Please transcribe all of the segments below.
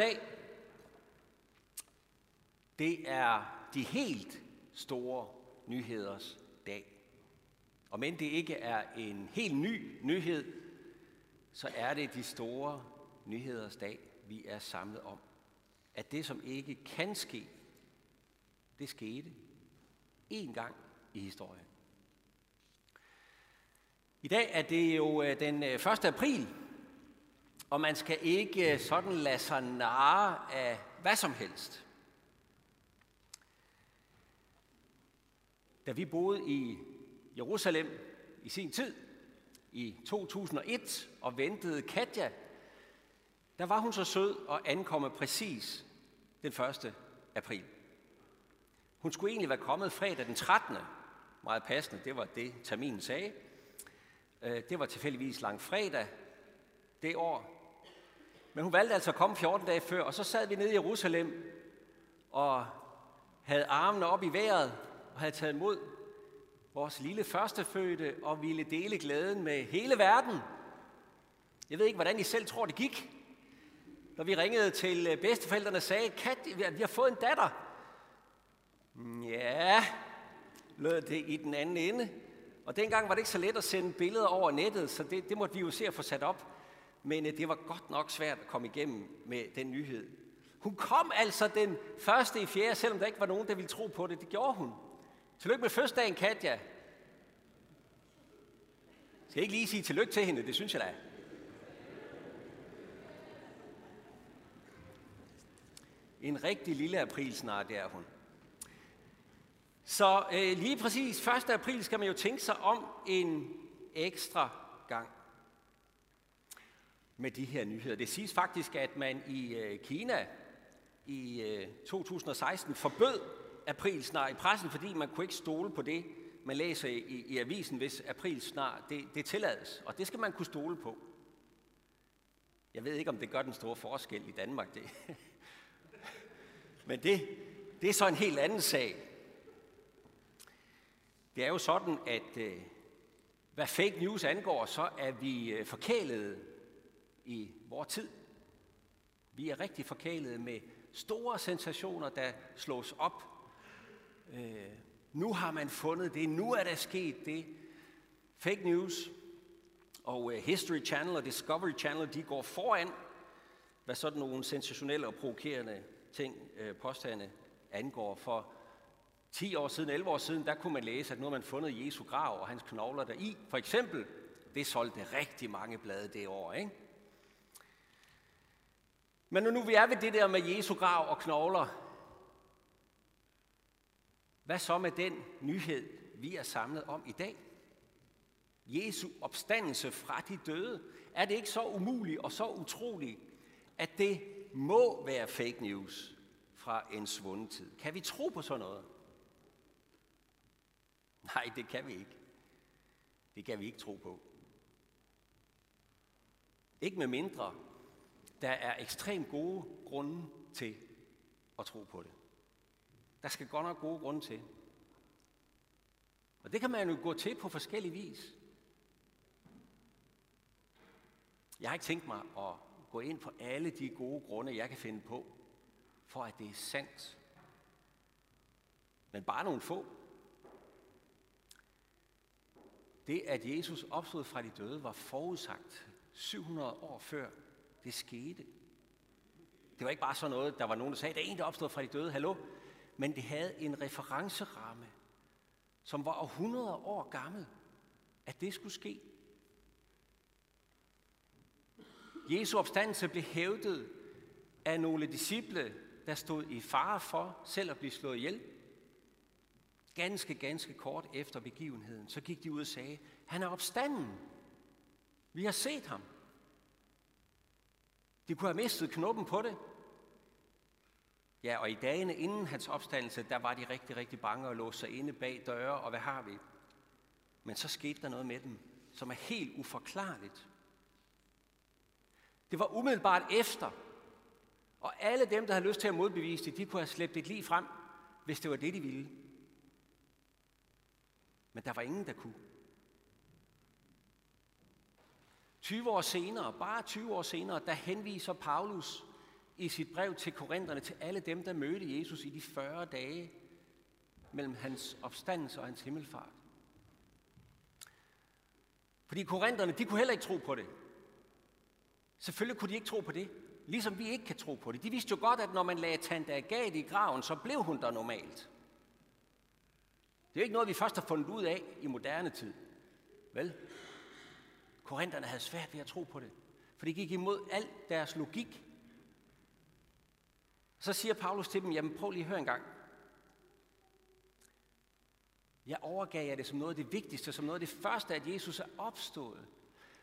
dag, det er de helt store nyheders dag. Og men det ikke er en helt ny nyhed, så er det de store nyheders dag, vi er samlet om. At det, som ikke kan ske, det skete én gang i historien. I dag er det jo øh, den øh, 1. April, og man skal ikke øh, sådan lade sig narre af hvad som helst. Da vi boede i Jerusalem i sin tid, i 2001, og ventede Katja, der var hun så sød og ankomme præcis den 1. april. Hun skulle egentlig være kommet fredag den 13. Meget passende, det var det terminen sagde. Øh, det var tilfældigvis lang fredag det år. Men hun valgte altså at komme 14 dage før, og så sad vi nede i Jerusalem og havde armene op i vejret og havde taget imod vores lille førstefødte og ville dele glæden med hele verden. Jeg ved ikke, hvordan I selv tror, det gik. Når vi ringede til øh, bedsteforældrene og sagde, Kat, vi har fået en datter. Mm, ja, lød det i den anden ende. Og dengang var det ikke så let at sende billeder over nettet, så det, det måtte vi jo se at få sat op. Men øh, det var godt nok svært at komme igennem med den nyhed. Hun kom altså den første i fjerde, selvom der ikke var nogen, der ville tro på det. Det gjorde hun. Tillykke med fødselsdagen, Katja. Skal jeg ikke lige sige tillykke til hende? Det synes jeg da. En rigtig lille april snart, det er hun. Så øh, lige præcis 1. april skal man jo tænke sig om en ekstra gang med de her nyheder. Det siges faktisk, at man i øh, Kina i øh, 2016 forbød aprilsnar i pressen, fordi man kunne ikke stole på det, man læser i, i, avisen, hvis aprilsnar det, det tillades. Og det skal man kunne stole på. Jeg ved ikke, om det gør den store forskel i Danmark, det. Men det, det er så en helt anden sag. Det er jo sådan, at øh, hvad fake news angår, så er vi øh, forkælede i vores tid. Vi er rigtig forkælede med store sensationer, der slås op. Øh, nu har man fundet det, nu er der sket det. Fake news og øh, History Channel og Discovery Channel, de går foran, hvad sådan nogle sensationelle og provokerende ting, øh, påstande angår. For 10 år siden, 11 år siden, der kunne man læse, at nu har man fundet Jesu grav og hans knogler deri. For eksempel, det solgte rigtig mange blade det år, ikke? Men nu vi er ved det der med Jesu grav og knogler, hvad så med den nyhed, vi er samlet om i dag? Jesu opstandelse fra de døde. Er det ikke så umuligt og så utroligt, at det må være fake news fra en svunden tid? Kan vi tro på sådan noget? Nej, det kan vi ikke. Det kan vi ikke tro på. Ikke med mindre, der er ekstremt gode grunde til at tro på det. Der skal godt nok gode grunde til. Og det kan man jo gå til på forskellige vis. Jeg har ikke tænkt mig at gå ind på alle de gode grunde, jeg kan finde på, for at det er sandt. Men bare nogle få. Det, at Jesus opstod fra de døde, var forudsagt 700 år før det skete. Det var ikke bare sådan noget, der var nogen, der sagde, der er en, der opstod fra de døde, hallo. Men det havde en referenceramme, som var 100 år gammel, at det skulle ske. Jesu opstandelse blev hævdet af nogle disciple, der stod i fare for selv at blive slået ihjel ganske, ganske kort efter begivenheden, så gik de ud og sagde, han er opstanden. Vi har set ham. De kunne have mistet knoppen på det. Ja, og i dagene inden hans opstandelse, der var de rigtig, rigtig bange og låste sig inde bag døre, og hvad har vi? Men så skete der noget med dem, som er helt uforklarligt. Det var umiddelbart efter, og alle dem, der havde lyst til at modbevise det, de kunne have slæbt et lige frem, hvis det var det, de ville. Men der var ingen, der kunne. 20 år senere, bare 20 år senere, der henviser Paulus i sit brev til korinterne, til alle dem, der mødte Jesus i de 40 dage mellem hans opstandelse og hans himmelfart. Fordi korinterne, de kunne heller ikke tro på det. Selvfølgelig kunne de ikke tro på det, ligesom vi ikke kan tro på det. De vidste jo godt, at når man lagde tante Agathe i graven, så blev hun der normalt. Det er jo ikke noget, vi først har fundet ud af i moderne tid. Vel? Korinterne havde svært ved at tro på det, for det gik imod al deres logik. Så siger Paulus til dem, jamen prøv lige at høre en gang. Jeg overgav jer det som noget af det vigtigste, som noget af det første, at Jesus er opstået.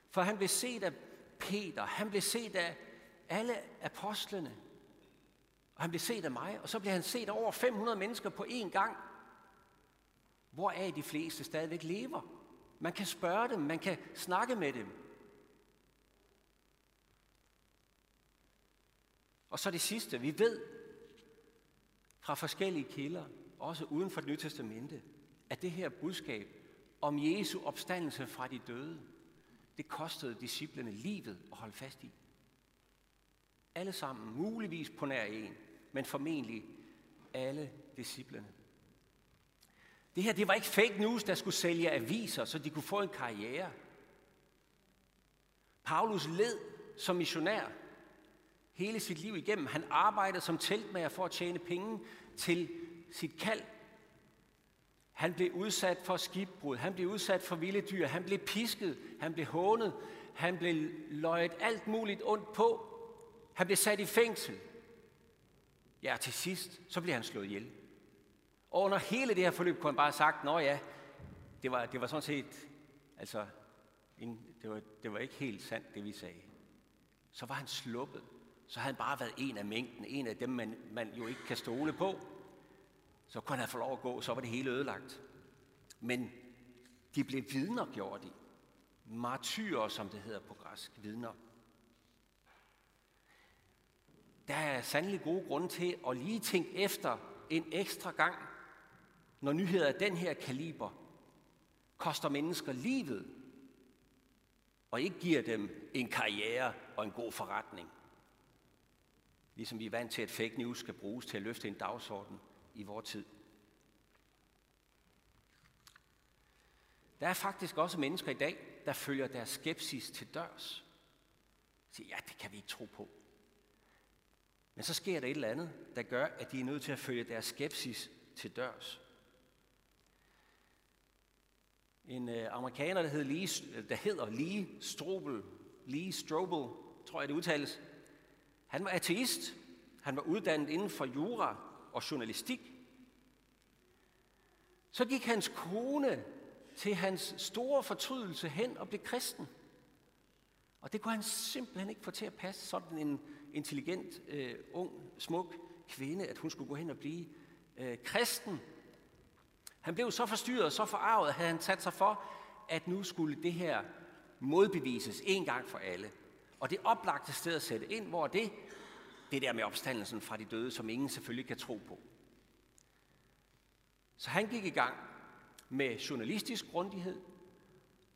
For han blev set af Peter, han blev set af alle apostlene, og han blev set af mig, og så blev han set af over 500 mennesker på én gang, hvoraf de fleste stadigvæk lever. Man kan spørge dem, man kan snakke med dem. Og så det sidste, vi ved fra forskellige kilder, også uden for det nye testamente, at det her budskab om Jesu opstandelse fra de døde, det kostede disciplene livet at holde fast i. Alle sammen, muligvis på nær en, men formentlig alle disciplene. Det her, det var ikke fake news, der skulle sælge aviser, så de kunne få en karriere. Paulus led som missionær hele sit liv igennem. Han arbejdede som teltmager for at tjene penge til sit kald. Han blev udsat for skibbrud, han blev udsat for vilde dyr, han blev pisket, han blev hånet, han blev løjet alt muligt ondt på. Han blev sat i fængsel. Ja, til sidst, så blev han slået ihjel. Og under hele det her forløb kunne han bare have sagt, nå ja, det var, det var sådan set, altså, en, det, var, det var ikke helt sandt, det vi sagde. Så var han sluppet. Så havde han bare været en af mængden, en af dem, man, man jo ikke kan stole på. Så kunne han få lov at gå, så var det hele ødelagt. Men de blev vidner, gjorde de. Martyrer, som det hedder på græsk, vidner. Der er sandelig gode grunde til at lige tænke efter en ekstra gang, når nyheder af den her kaliber koster mennesker livet, og ikke giver dem en karriere og en god forretning. Ligesom vi er vant til, at fake news skal bruges til at løfte en dagsorden i vores tid. Der er faktisk også mennesker i dag, der følger deres skepsis til dørs. Siger, ja, det kan vi ikke tro på. Men så sker der et eller andet, der gør, at de er nødt til at følge deres skepsis til dørs. En øh, amerikaner, der, hed Lee, der hedder Lee Strobel, Lee Strobel, tror jeg det udtales, han var ateist. Han var uddannet inden for jura og journalistik. Så gik hans kone til hans store fortrydelse hen og blev kristen. Og det kunne han simpelthen ikke få til at passe sådan en intelligent, øh, ung, smuk kvinde, at hun skulle gå hen og blive øh, kristen. Han blev så forstyrret og så forarvet, at han sat sig for, at nu skulle det her modbevises en gang for alle. Og det oplagte sted at sætte ind, hvor det, det der med opstandelsen fra de døde, som ingen selvfølgelig kan tro på. Så han gik i gang med journalistisk grundighed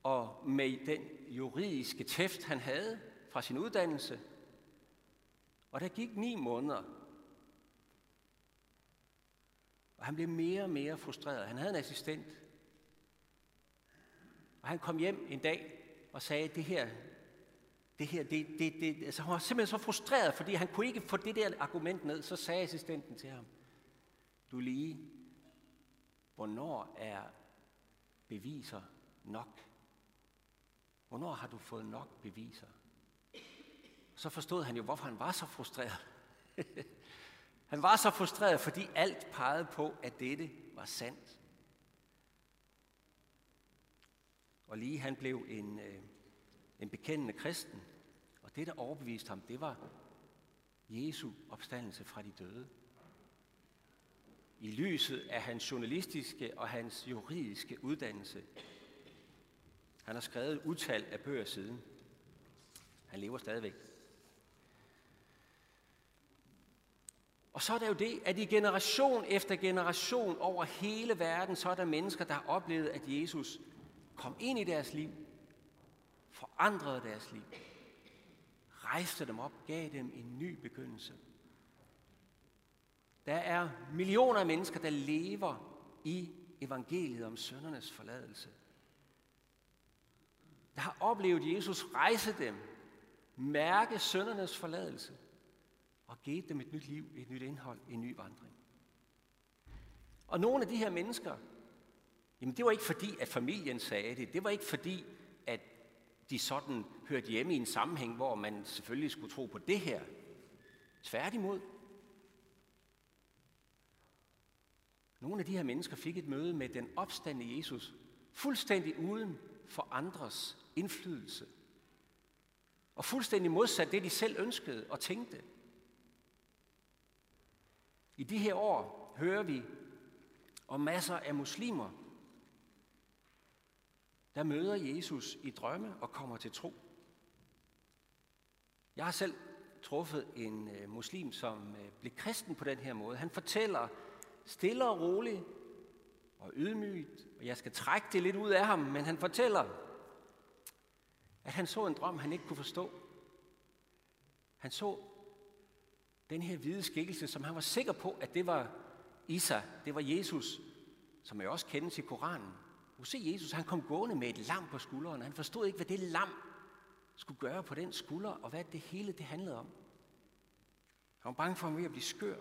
og med den juridiske tæft, han havde fra sin uddannelse. Og der gik ni måneder. Og han blev mere og mere frustreret. Han havde en assistent. Og han kom hjem en dag og sagde, det her, det her, det, det, det, altså han var simpelthen så frustreret, fordi han kunne ikke få det der argument ned. Så sagde assistenten til ham, du lige, hvornår er beviser nok? Hvornår har du fået nok beviser? Så forstod han jo, hvorfor han var så frustreret. han var så frustreret, fordi alt pegede på, at dette var sandt. Og lige han blev en, øh, en bekendende kristen. Og det, der overbeviste ham, det var Jesu opstandelse fra de døde. I lyset af hans journalistiske og hans juridiske uddannelse. Han har skrevet utal af bøger siden. Han lever stadigvæk. Og så er der jo det, at i generation efter generation over hele verden, så er der mennesker, der har oplevet, at Jesus kom ind i deres liv, forandrede deres liv, rejste dem op, gav dem en ny begyndelse. Der er millioner af mennesker, der lever i evangeliet om søndernes forladelse. Der har oplevet Jesus rejse dem, mærke søndernes forladelse og givet dem et nyt liv, et nyt indhold, en ny vandring. Og nogle af de her mennesker, jamen det var ikke fordi, at familien sagde det. Det var ikke fordi, at de sådan hørte hjemme i en sammenhæng, hvor man selvfølgelig skulle tro på det her. Tværtimod. Nogle af de her mennesker fik et møde med den opstande Jesus, fuldstændig uden for andres indflydelse. Og fuldstændig modsat det, de selv ønskede og tænkte. I de her år hører vi om masser af muslimer, der møder Jesus i drømme og kommer til tro. Jeg har selv truffet en øh, muslim, som øh, blev kristen på den her måde. Han fortæller stille og roligt og ydmygt, og jeg skal trække det lidt ud af ham, men han fortæller, at han så en drøm, han ikke kunne forstå. Han så den her hvide skikkelse, som han var sikker på, at det var Isa, det var Jesus, som jeg også kendes i Koranen. Nu se Jesus, han kom gående med et lam på skulderen. Han forstod ikke, hvad det lam skulle gøre på den skulder, og hvad det hele det handlede om. Han var bange for, at han at blive skør.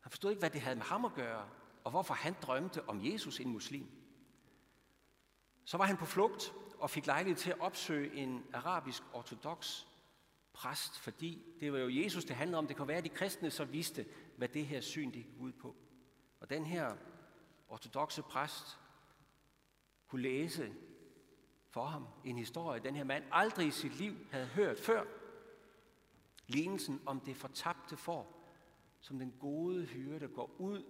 Han forstod ikke, hvad det havde med ham at gøre, og hvorfor han drømte om Jesus, en muslim. Så var han på flugt og fik lejlighed til at opsøge en arabisk ortodox præst, fordi det var jo Jesus, det handlede om. Det kunne være, at de kristne så vidste, hvad det her syn gik ud på. Og den her ortodoxe præst kunne læse for ham en historie, den her mand aldrig i sit liv havde hørt før. Lignelsen om det fortabte får, som den gode hyrde går ud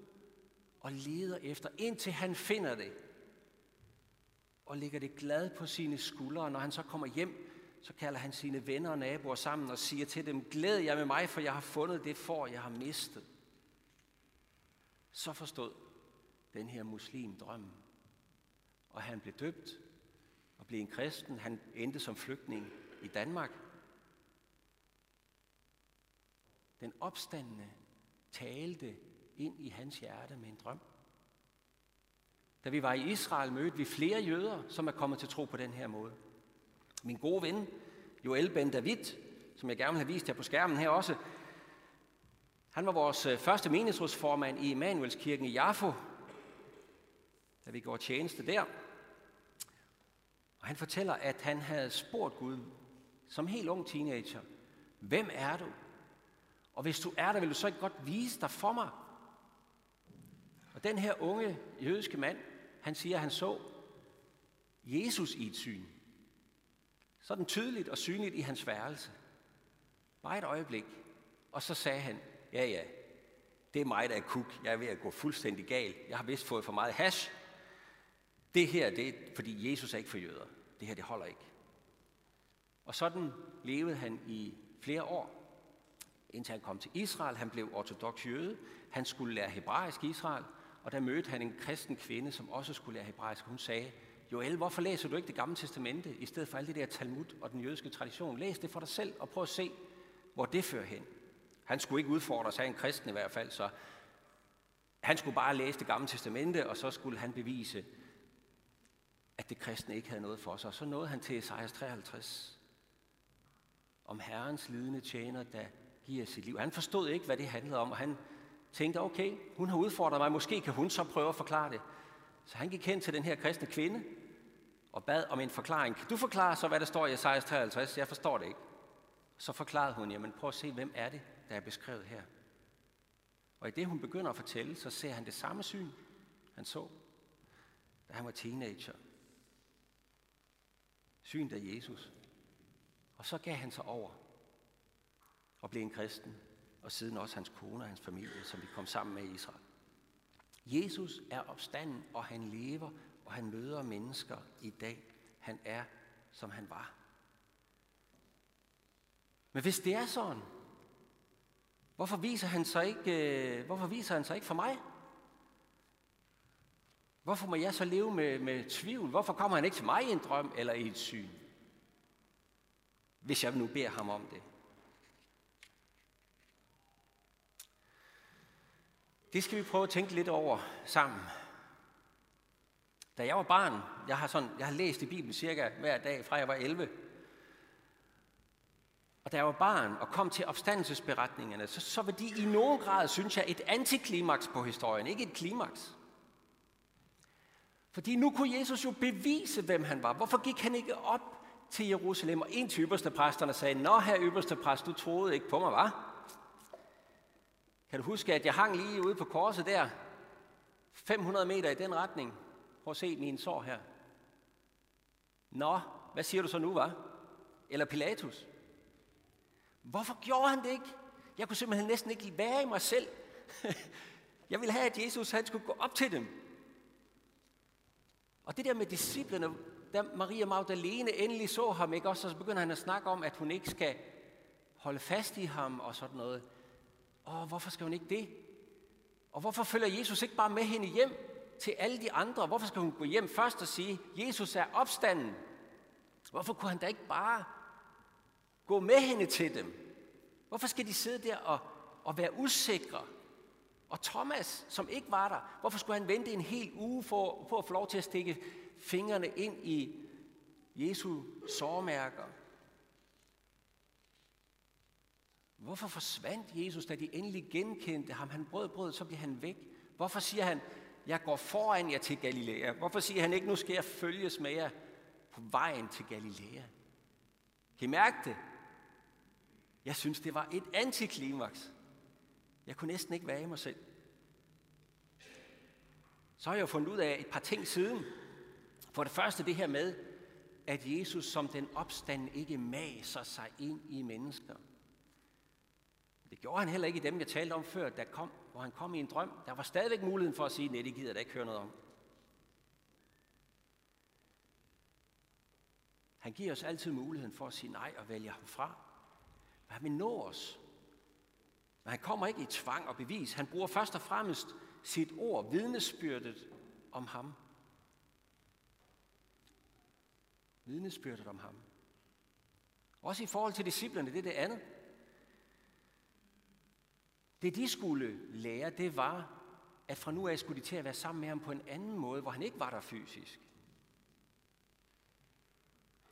og leder efter, indtil han finder det. Og lægger det glad på sine skuldre. Når han så kommer hjem, så kalder han sine venner og naboer sammen og siger til dem, glæd jer med mig, for jeg har fundet det for, jeg har mistet. Så forstod den her muslim drømmen. Og han blev døbt og blev en kristen. Han endte som flygtning i Danmark. Den opstandende talte ind i hans hjerte med en drøm. Da vi var i Israel, mødte vi flere jøder, som er kommet til tro på den her måde. Min gode ven, Joel Ben David, som jeg gerne vil have vist jer på skærmen her også, han var vores øh, første menighedsrådsformand i Emanuelskirken i Jaffo, da vi går tjeneste der. Og han fortæller, at han havde spurgt Gud som helt ung teenager, hvem er du? Og hvis du er der, vil du så ikke godt vise dig for mig? Og den her unge jødiske mand, han siger, at han så Jesus i et syn. Sådan tydeligt og synligt i hans værelse. Bare et øjeblik. Og så sagde han, ja ja, det er mig, der er kuk. Jeg er ved at gå fuldstændig gal. Jeg har vist fået for meget hash. Det her, det er, fordi Jesus er ikke for jøder. Det her, det holder ikke. Og sådan levede han i flere år, indtil han kom til Israel. Han blev ortodox jøde. Han skulle lære hebraisk i Israel. Og der mødte han en kristen kvinde, som også skulle lære hebraisk. Hun sagde, Joel, hvorfor læser du ikke det gamle testamente, i stedet for alt det der Talmud og den jødiske tradition? Læs det for dig selv, og prøv at se, hvor det fører hen. Han skulle ikke udfordre sig en kristen i hvert fald, så han skulle bare læse det gamle testamente, og så skulle han bevise, at det kristne ikke havde noget for sig. Og så nåede han til Esajas 53 om Herrens lidende tjener, der giver sit liv. Han forstod ikke, hvad det handlede om, og han tænkte, okay, hun har udfordret mig, måske kan hun så prøve at forklare det. Så han gik hen til den her kristne kvinde og bad om en forklaring. Kan du forklare så, hvad der står i Esajas 53? Jeg forstår det ikke. Så forklarede hun, jamen prøv at se, hvem er det, der er beskrevet her. Og i det, hun begynder at fortælle, så ser han det samme syn, han så, da han var teenager. Synet af Jesus. Og så gav han sig over og blev en kristen, og siden også hans kone og hans familie, som vi kom sammen med i Israel. Jesus er opstanden, og han lever, og han møder mennesker i dag. Han er, som han var. Men hvis det er sådan, hvorfor viser han sig ikke, øh, hvorfor viser han sig ikke for mig? Hvorfor må jeg så leve med, med tvivl? Hvorfor kommer han ikke til mig i en drøm eller i et syn? Hvis jeg nu beder ham om det. Det skal vi prøve at tænke lidt over sammen. Da jeg var barn, jeg har, sådan, jeg har læst i Bibelen cirka hver dag, fra jeg var 11. Og da jeg var barn og kom til opstandelsesberetningerne, så, så var de i nogen grad, synes jeg, et antiklimaks på historien, ikke et klimaks. Fordi nu kunne Jesus jo bevise, hvem han var. Hvorfor gik han ikke op til Jerusalem, og en til ypperste præsterne sagde, Nå, her ypperste præst, du troede ikke på mig, var? Kan du huske, at jeg hang lige ude på korset der, 500 meter i den retning? Prøv at se mine sår her. Nå, hvad siger du så nu, var? Eller Pilatus? Hvorfor gjorde han det ikke? Jeg kunne simpelthen næsten ikke være i mig selv. Jeg ville have, at Jesus han skulle gå op til dem. Og det der med disciplene, da Maria Magdalene endelig så ham, ikke også, så begynder han at snakke om, at hun ikke skal holde fast i ham og sådan noget. Og hvorfor skal hun ikke det? Og hvorfor følger Jesus ikke bare med hende hjem til alle de andre? Hvorfor skal hun gå hjem først og sige, Jesus er opstanden? Hvorfor kunne han da ikke bare gå med hende til dem? Hvorfor skal de sidde der og, og være usikre? Og Thomas, som ikke var der, hvorfor skulle han vente en hel uge for, for at få lov til at stikke fingrene ind i Jesu sårmærker? Hvorfor forsvandt Jesus, da de endelig genkendte ham? Han brød brød, så blev han væk. Hvorfor siger han, jeg går foran jer til Galilea? Hvorfor siger han ikke, nu skal jeg følges med jer på vejen til Galilea? Kan I mærke det? Jeg synes, det var et antiklimaks. Jeg kunne næsten ikke være i mig selv. Så har jeg jo fundet ud af et par ting siden. For det første det her med, at Jesus som den opstand ikke maser sig ind i mennesker. Det gjorde han heller ikke i dem, jeg talte om før, der kom, hvor han kom i en drøm. Der var stadigvæk muligheden for at sige, nej, det gider der ikke høre noget om. Han giver os altid muligheden for at sige nej og vælge ham fra. Men han vil nå os. Men han kommer ikke i tvang og bevis. Han bruger først og fremmest sit ord, vidnesbyrdet om ham. Vidnesbyrdet om ham. Også i forhold til disciplerne, det er det andet. Det de skulle lære, det var, at fra nu af skulle de til at være sammen med ham på en anden måde, hvor han ikke var der fysisk.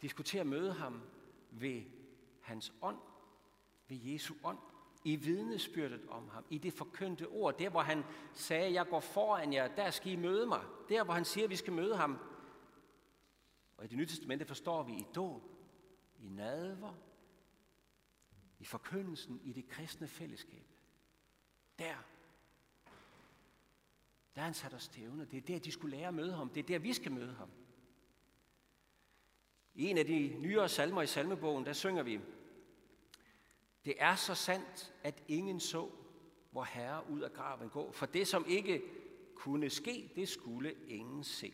De skulle til at møde ham ved hans ånd, ved Jesu ånd, i vidnesbyrdet om ham, i det forkyndte ord, der hvor han sagde, jeg går foran jer, der skal I møde mig. Der hvor han siger, vi skal møde ham. Og i det nye testamente forstår vi i dåb, i nadver, i forkyndelsen, i det kristne fællesskab. Der. Der er han sat os stævne. Det er der, de skulle lære at møde ham. Det er der, vi skal møde ham. I en af de nyere salmer i salmebogen, der synger vi, Det er så sandt, at ingen så, hvor Herre ud af graven gå. For det, som ikke kunne ske, det skulle ingen se.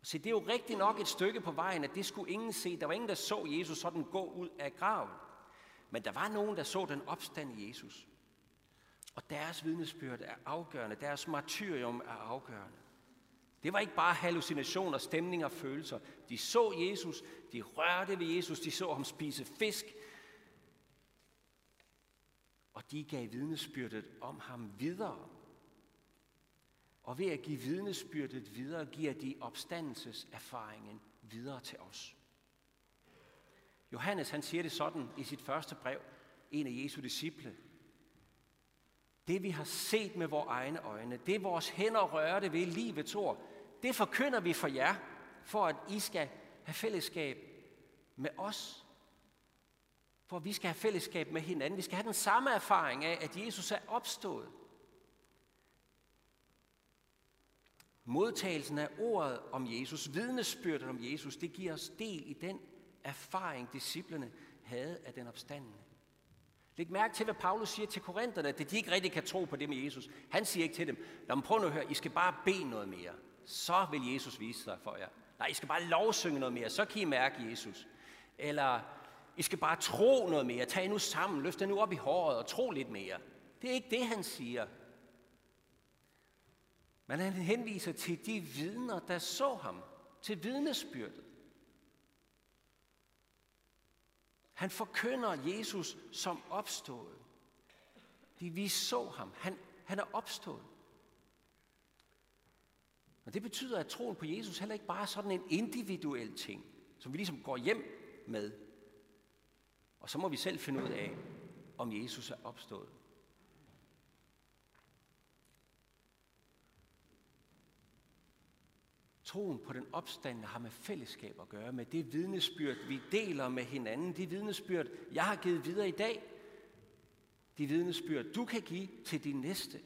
Og se, det er jo rigtigt nok et stykke på vejen, at det skulle ingen se. Der var ingen, der så Jesus sådan gå ud af graven. Men der var nogen, der så den opstand i Jesus. Og deres vidnesbyrd er afgørende. Deres martyrium er afgørende. Det var ikke bare hallucinationer, stemninger og følelser. De så Jesus, de rørte ved Jesus, de så ham spise fisk. Og de gav vidnesbyrdet om ham videre. Og ved at give vidnesbyrdet videre, giver de opstandelseserfaringen videre til os. Johannes han siger det sådan i sit første brev, en af Jesu disciple. Det vi har set med vores egne øjne, det vores hænder rørte ved livets ord, det forkynder vi for jer, for at I skal have fællesskab med os. For vi skal have fællesskab med hinanden. Vi skal have den samme erfaring af, at Jesus er opstået. Modtagelsen af ordet om Jesus, vidnesbyrdet om Jesus, det giver os del i den erfaring, disciplene havde af den opstandende. Læg mærke til, hvad Paulus siger til korinterne, at de ikke rigtig kan tro på det med Jesus. Han siger ikke til dem, Nå, men prøv nu at høre, I skal bare bede noget mere. Så vil Jesus vise sig for jer. Nej, I skal bare lovsynge noget mere, så kan I mærke Jesus. Eller, I skal bare tro noget mere. Tag nu sammen, løft nu op i håret og tro lidt mere. Det er ikke det, han siger. Men han henviser til de vidner, der så ham, til vidnesbyrdet. Han forkynder Jesus som opstået. De, vi så ham. Han, han er opstået. Og det betyder, at troen på Jesus heller ikke bare er sådan en individuel ting, som vi ligesom går hjem med. Og så må vi selv finde ud af, om Jesus er opstået. Troen på den opstandende har med fællesskab at gøre, med det vidnesbyrd, vi deler med hinanden, det vidnesbyrd, jeg har givet videre i dag, det vidnesbyrd, du kan give til din næste.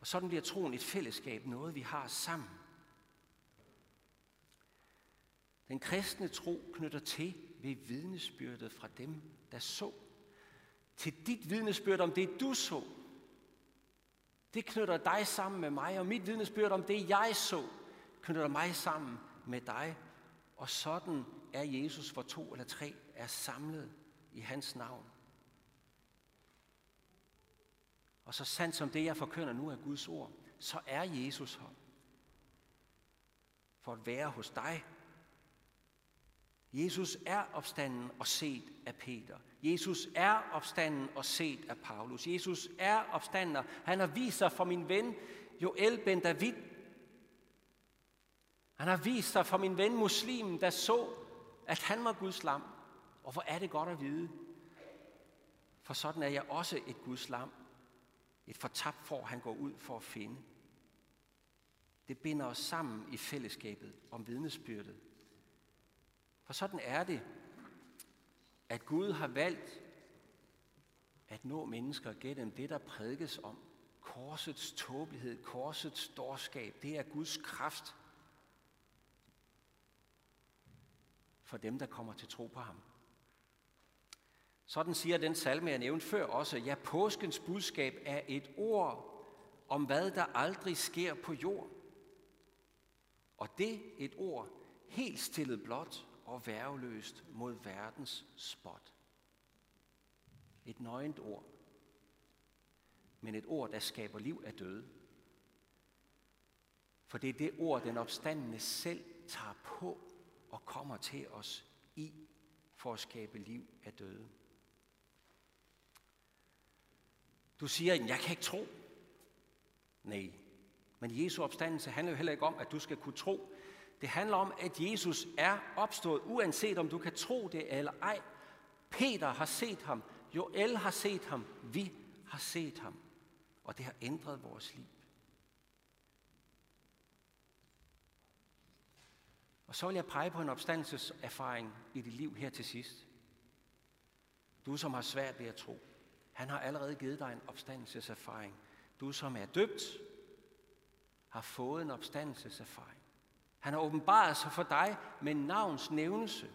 Og sådan bliver troen et fællesskab, noget vi har sammen. Den kristne tro knytter til ved vidnesbyrdet fra dem, der så. Til dit vidnesbyrd om det, du så. Det knytter dig sammen med mig, og mit vidnesbyrd om det, jeg så, knytter mig sammen med dig. Og sådan er Jesus, hvor to eller tre er samlet i hans navn. Og så sandt som det, jeg forkynder nu er Guds ord, så er Jesus her. For at være hos dig. Jesus er opstanden og set af Peter. Jesus er opstanden og set af Paulus. Jesus er opstanden, han har vist sig for min ven Joel Ben David. Han har vist sig for min ven muslimen, der så, at han var Guds lam. Og hvor er det godt at vide. For sådan er jeg også et Guds lam. Et fortabt får han går ud for at finde. Det binder os sammen i fællesskabet om vidnesbyrdet. For sådan er det, at Gud har valgt at nå mennesker gennem det, der prædikes om. Korsets tåbelighed, korsets dårskab, det er Guds kraft for dem, der kommer til tro på ham. Sådan siger den salme, jeg nævnte før også, ja, påskens budskab er et ord om, hvad der aldrig sker på jord. Og det et ord, helt stillet blot og værveløst mod verdens spot. Et nøgent ord, men et ord, der skaber liv af døde. For det er det ord, den opstandende selv tager på og kommer til os i for at skabe liv af døde. Du siger, at jeg kan ikke tro. Nej, men Jesu opstandelse handler jo heller ikke om, at du skal kunne tro. Det handler om, at Jesus er opstået, uanset om du kan tro det eller ej. Peter har set ham, Joel har set ham, vi har set ham. Og det har ændret vores liv. Og så vil jeg pege på en opstandelseserfaring i dit liv her til sidst. Du, som har svært ved at tro. Han har allerede givet dig en opstandelseserfaring. Du, som er døbt, har fået en opstandelseserfaring. Han har åbenbaret sig for dig med navns nævnelse.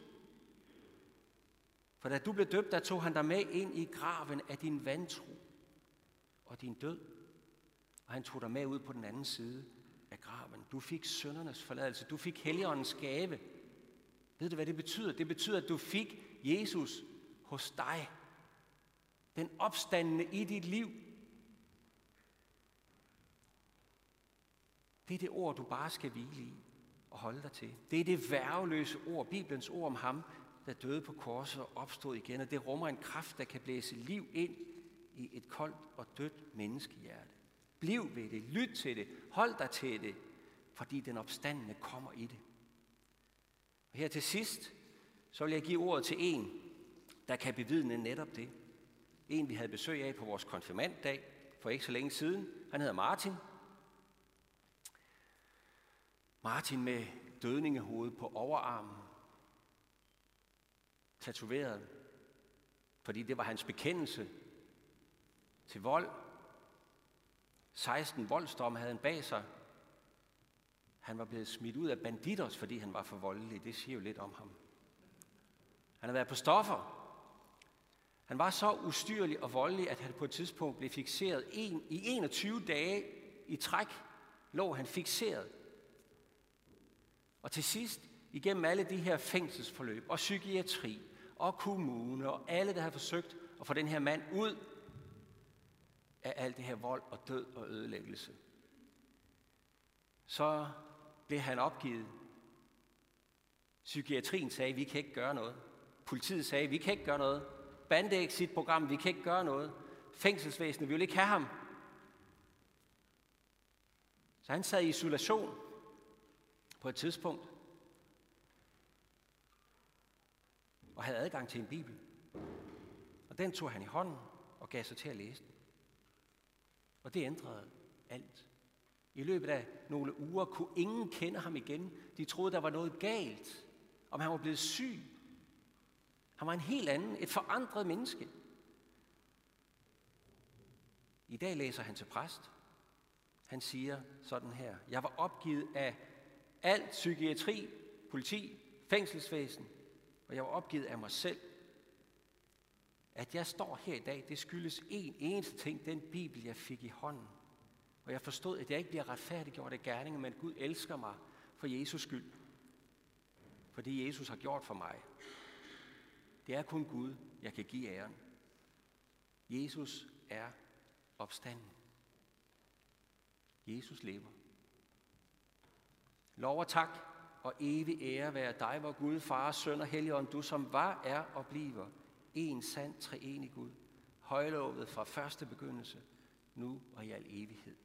For da du blev døbt, der tog han dig med ind i graven af din vantro og din død. Og han tog dig med ud på den anden side du fik søndernes forladelse. Du fik helligåndens gave. Ved du, hvad det betyder? Det betyder, at du fik Jesus hos dig. Den opstandende i dit liv. Det er det ord, du bare skal hvile i og holde dig til. Det er det værveløse ord, Bibelens ord om ham, der døde på korset og opstod igen. Og det rummer en kraft, der kan blæse liv ind i et koldt og dødt menneskehjerte. Bliv ved det, lyt til det, hold dig til det, fordi den opstandende kommer i det. Og her til sidst, så vil jeg give ordet til en, der kan bevidne netop det. En, vi havde besøg af på vores konfirmanddag for ikke så længe siden. Han hedder Martin. Martin med dødningehoved på overarmen. Tatoveret. Fordi det var hans bekendelse til vold. 16 voldsdomme havde han bag sig. Han var blevet smidt ud af banditters, fordi han var for voldelig. Det siger jo lidt om ham. Han har været på stoffer. Han var så ustyrlig og voldelig, at han på et tidspunkt blev fixeret en, i 21 dage i træk, lå han fixeret. Og til sidst, igennem alle de her fængselsforløb og psykiatri og kommune og alle, der har forsøgt at få den her mand ud af alt det her vold og død og ødelæggelse, så blev han opgivet. Psykiatrien sagde, vi kan ikke gøre noget. Politiet sagde, vi kan ikke gøre noget bandeexit-program, vi kan ikke gøre noget. Fængselsvæsenet, vi vil ikke have ham. Så han sad i isolation på et tidspunkt, og havde adgang til en bibel. Og den tog han i hånden og gav sig til at læse den. Og det ændrede alt. I løbet af nogle uger kunne ingen kende ham igen. De troede, der var noget galt, om han var blevet syg. Han var en helt anden, et forandret menneske. I dag læser han til præst. Han siger sådan her, jeg var opgivet af alt psykiatri, politi, fængselsvæsen, og jeg var opgivet af mig selv. At jeg står her i dag, det skyldes én eneste ting, den bibel, jeg fik i hånden. Og jeg forstod, at jeg ikke bliver retfærdiggjort af gerninger, men Gud elsker mig for Jesus skyld. For det Jesus har gjort for mig. Det er kun Gud, jeg kan give æren. Jesus er opstanden. Jesus lever. Lov og tak og evig ære være dig, hvor Gud, Far, Søn og Helligånd, du som var, er og bliver en sand treenig Gud, højlovet fra første begyndelse, nu og i al evighed.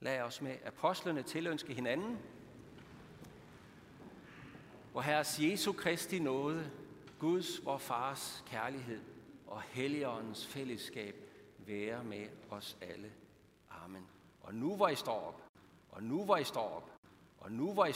Lad os med apostlene tilønske hinanden, hvor Herres Jesu Kristi nåde, Guds, vor Fars kærlighed og Helligåndens fællesskab være med os alle. Amen. Og nu hvor I står op, og nu hvor I står op, og nu hvor I